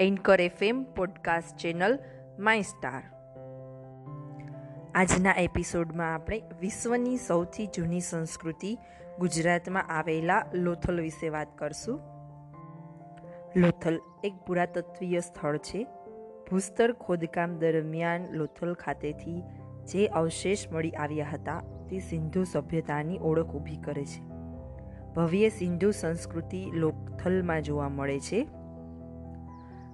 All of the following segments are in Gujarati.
Anchor FM podcast channel my star આજના એપિસોડમાં આપણે વિશ્વની સૌથી જૂની સંસ્કૃતિ ગુજરાતમાં આવેલા લોથલ વિશે વાત કરશું. લોથલ એક પુરાતત્વીય સ્થળ છે. ભૂસ્તર ખોદકામ દરમિયાન લોથલ ખાતેથી જે અવશેષ મળી આવ્યા હતા તે સિંધુ સભ્યતાની ઓળખ ઊભી કરે છે. ભવ્ય સિંધુ સંસ્કૃતિ લોથલમાં જોવા મળે છે.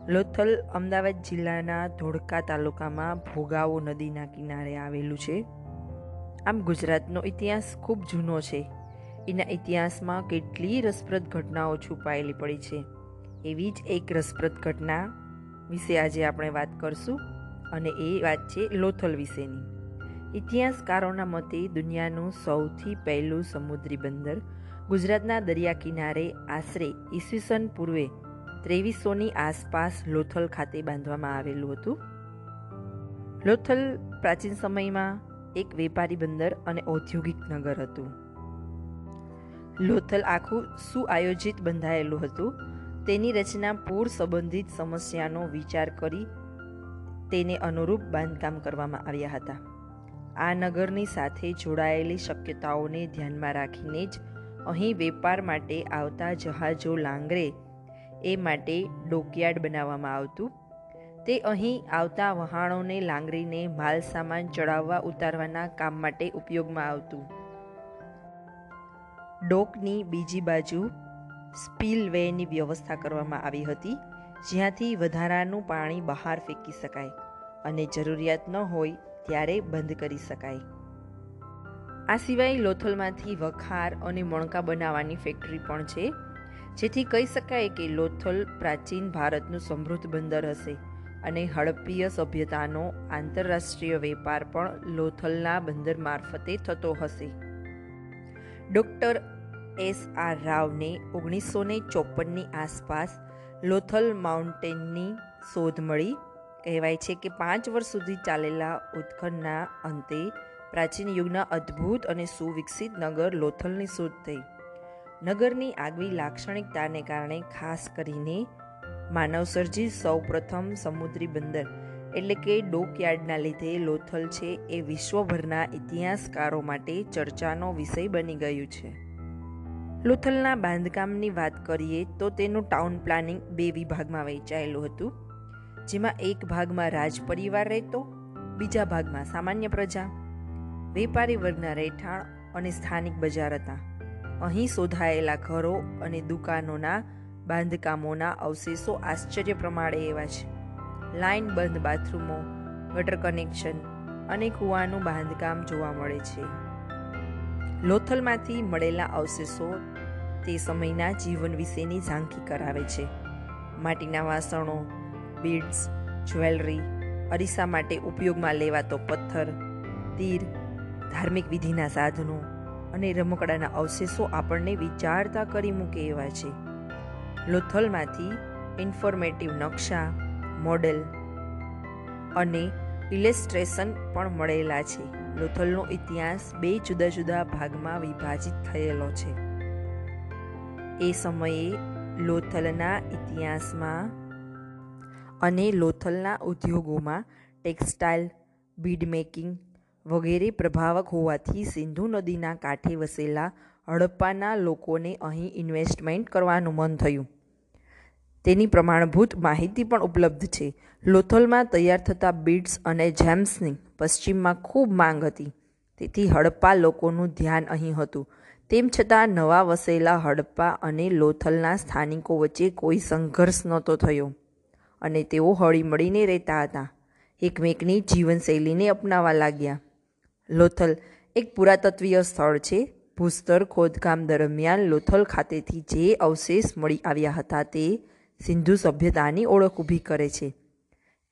લોથલ અમદાવાદ જિલ્લાના ધોળકા તાલુકામાં ભોગાવો નદીના કિનારે આવેલું છે. આમ ગુજરાતનો ઇતિહાસ ખૂબ જૂનો છે. એના ઇતિહાસમાં કેટલી રસપ્રદ ઘટનાઓ છુપાયેલી પડી છે. એવી જ એક રસપ્રદ ઘટના વિશે આજે આપણે વાત કરશું અને એ વાત છે લોથલ વિશેની. ઇતિહાસકારોના મતે દુનિયાનું સૌથી પહેલું સમુદ્રી બંદર ગુજરાતના દરિયા કિનારે આશરે ઈસવીસન પૂર્વે ત્રેવીસોની આસપાસ લોથલ ખાતે બાંધવામાં આવેલું હતું. લોથલ પ્રાચીન સમયમાં એક વેપારી બંદર અને ઔદ્યોગિક નગર હતું. લોથલ આખું સુઆયોજિત બંધાયેલું હતું. તેની રચના પૂર સંબંધિત સમસ્યાનો વિચાર કરી તેને અનુરૂપ બાંધકામ કરવામાં આવ્યા હતા. આ નગરની સાથે જોડાયેલી શક્યતાઓને ધ્યાનમાં રાખીને જ અહીં વેપાર માટે આવતા જહાજો લાંગરે એ માટે ડોકયાર્ડ બનાવવામાં આવતું. તે અહીં આવતા વહાણોને લાંગરીને માલ સામાન ચડાવવા ઉતારવાના કામ માટે ઉપયોગમાં આવતું. ડોકની બીજી બાજુ સ્પીલવેની વ્યવસ્થા કરવામાં આવી હતી, જ્યાંથી વધારાનું પાણી બહાર ફેંકી શકાય અને જરૂરિયાત ન હોય ત્યારે બંધ કરી શકાય. આ સિવાય લોથલમાંથી વખાર અને મણકા બનાવવાની ફેક્ટરી પણ છે. જેથી કહી શકાય કે લોથલ પ્રાચીન ભારતનું સમૃદ્ધ બંદર હશે અને હડપ્પીય સભ્યતાનો આંતરરાષ્ટ્રીય વેપાર પણ લોથલના બંદર મારફતે થતો હશે. ડૉક્ટર એસ આર રાવને ઓગણીસો ને ચોપનની આસપાસ લોથલ માઉન્ટેનની શોધ મળી. કહેવાય છે કે પાંચ વર્ષ સુધી ચાલેલા ઉત્ખનના અંતે પ્રાચીન યુગના અદ્ભુત અને સુવિકસિત નગર લોથલની શોધ થઈ. નગરની આગવી લાક્ષણિકતાને કારણે ખાસ કરીને માનવસર્જી સૌપ્રથમ સમુદ્રી બંદર, એટલે કે ડોકયાર્ડના લીધે લોથલ છે એ વિશ્વભરના ઇતિહાસકારો માટે ચર્ચાનો વિષય બની ગયું છે. લોથલના બાંધકામની વાત કરીએ તો તેનું ટાઉન પ્લાનિંગ બે વિભાગમાં વહેંચાયેલું હતું, જેમાં એક ભાગમાં રાજ પરિવાર રહેતો, બીજા ભાગમાં સામાન્ય પ્રજા, વેપારી વર્ગના રહેઠાણ અને સ્થાનિક બજાર હતા. અહીં શોધાયેલા ઘરો અને દુકાનોના બાંધકામોના અવશેષો આશ્ચર્ય પ્રમાણે એવા છે. લાઇન બંધ બાથરૂમો, ગટર કનેક્શન અને કૂવાનું બાંધકામ જોવા મળે છે. લોથલમાંથી મળેલા અવશેષો તે સમયના જીવન વિશેની ઝાંખી કરાવે છે. માટીના વાસણો બીડ્સ જ્વેલરી અરીસા માટે ઉપયોગમાં લેવાતો પથ્થર, તીર, ધાર્મિક વિધિના સાધનો અને રમકડાના અવશેષો આપણને વિચારતા કરી મૂકે એવા છે. લોથલમાંથી ઇન્ફોર્મેટિવ નકશા, મોડેલ અને ઇલેસ્ટ્રેશન પણ મળેલા છે. લોથલનો ઇતિહાસ બે જુદા જુદા ભાગમાં વિભાજિત થયેલો છે. એ સમયે લોથલના ઇતિહાસમાં અને લોથલના ઉદ્યોગોમાં ટેક્સટાઇલ બીડ મેકિંગ વગેરે પ્રભાવક હોવાથી સિંધુ નદીના કાંઠે વસેલા હડપ્પાના લોકોને અહીં ઇન્વેસ્ટમેન્ટ કરવાનું મન થયું. તેની પ્રમાણભૂત માહિતી પણ ઉપલબ્ધ છે. લોથલમાં તૈયાર થતા બીડ્સ અને જેમ્સની પશ્ચિમમાં ખૂબ માંગ હતી. તેથી હડપ્પા લોકોનું ધ્યાન અહીં હતું. તેમ છતાં નવા વસેલા હડપ્પા અને લોથલના સ્થાનિકો વચ્ચે કોઈ સંઘર્ષ નહોતો થયો અને તેઓ હળીમળીને રહેતા હતા. એકમેકની જીવનશૈલીને અપનાવવા લાગ્યા. લોથલ. એક પુરાતત્વીય સ્થળ છે. ભૂસ્તર ખોદકામ દરમિયાન લોથલ ખાતેથી જે અવશેષ મળી આવ્યા હતા તે સિંધુ સભ્યતાની ઓળખ ઊભી કરે છે.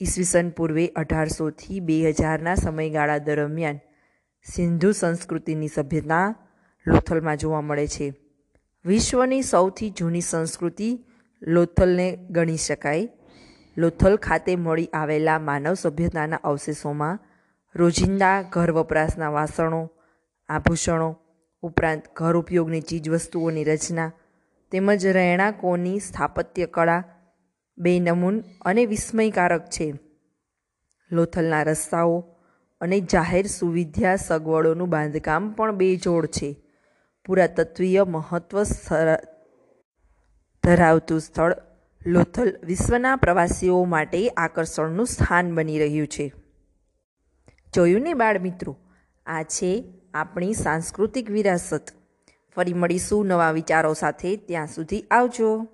ઈસવીસન પૂર્વે અઢારસોથી બે હજારના સમયગાળા દરમિયાન સિંધુ સંસ્કૃતિની સભ્યતા લોથલમાં જોવા મળે છે. વિશ્વની સૌથી જૂની સંસ્કૃતિ લોથલને ગણી શકાય. લોથલ ખાતે મળી આવેલા માનવ સભ્યતાના અવશેષોમાં રોજિંદા ઘર વપરાશના વાસણો, આભૂષણો, ઉપરાંત ઘર ઉપયોગની ચીજવસ્તુઓની રચના, તેમજ રહેણાંકોની સ્થાપત્ય કળા બેનમૂન અને વિસ્મયકારક છે. લોથલના રસ્તાઓ અને જાહેર સુવિધા સગવડોનું બાંધકામ પણ બેજોડ છે. પુરાતત્વીય મહત્વ ધરાવતું સ્થળ લોથલ વિશ્વના પ્રવાસીઓ માટે આકર્ષણનું સ્થાન બની રહ્યું છે. જોયું ને બાળ મિત્રો આ છે આપણી સાંસ્કૃતિક વિરાસત. ફરી મળીશું નવા વિચારો સાથે. ત્યાં સુધી આવજો.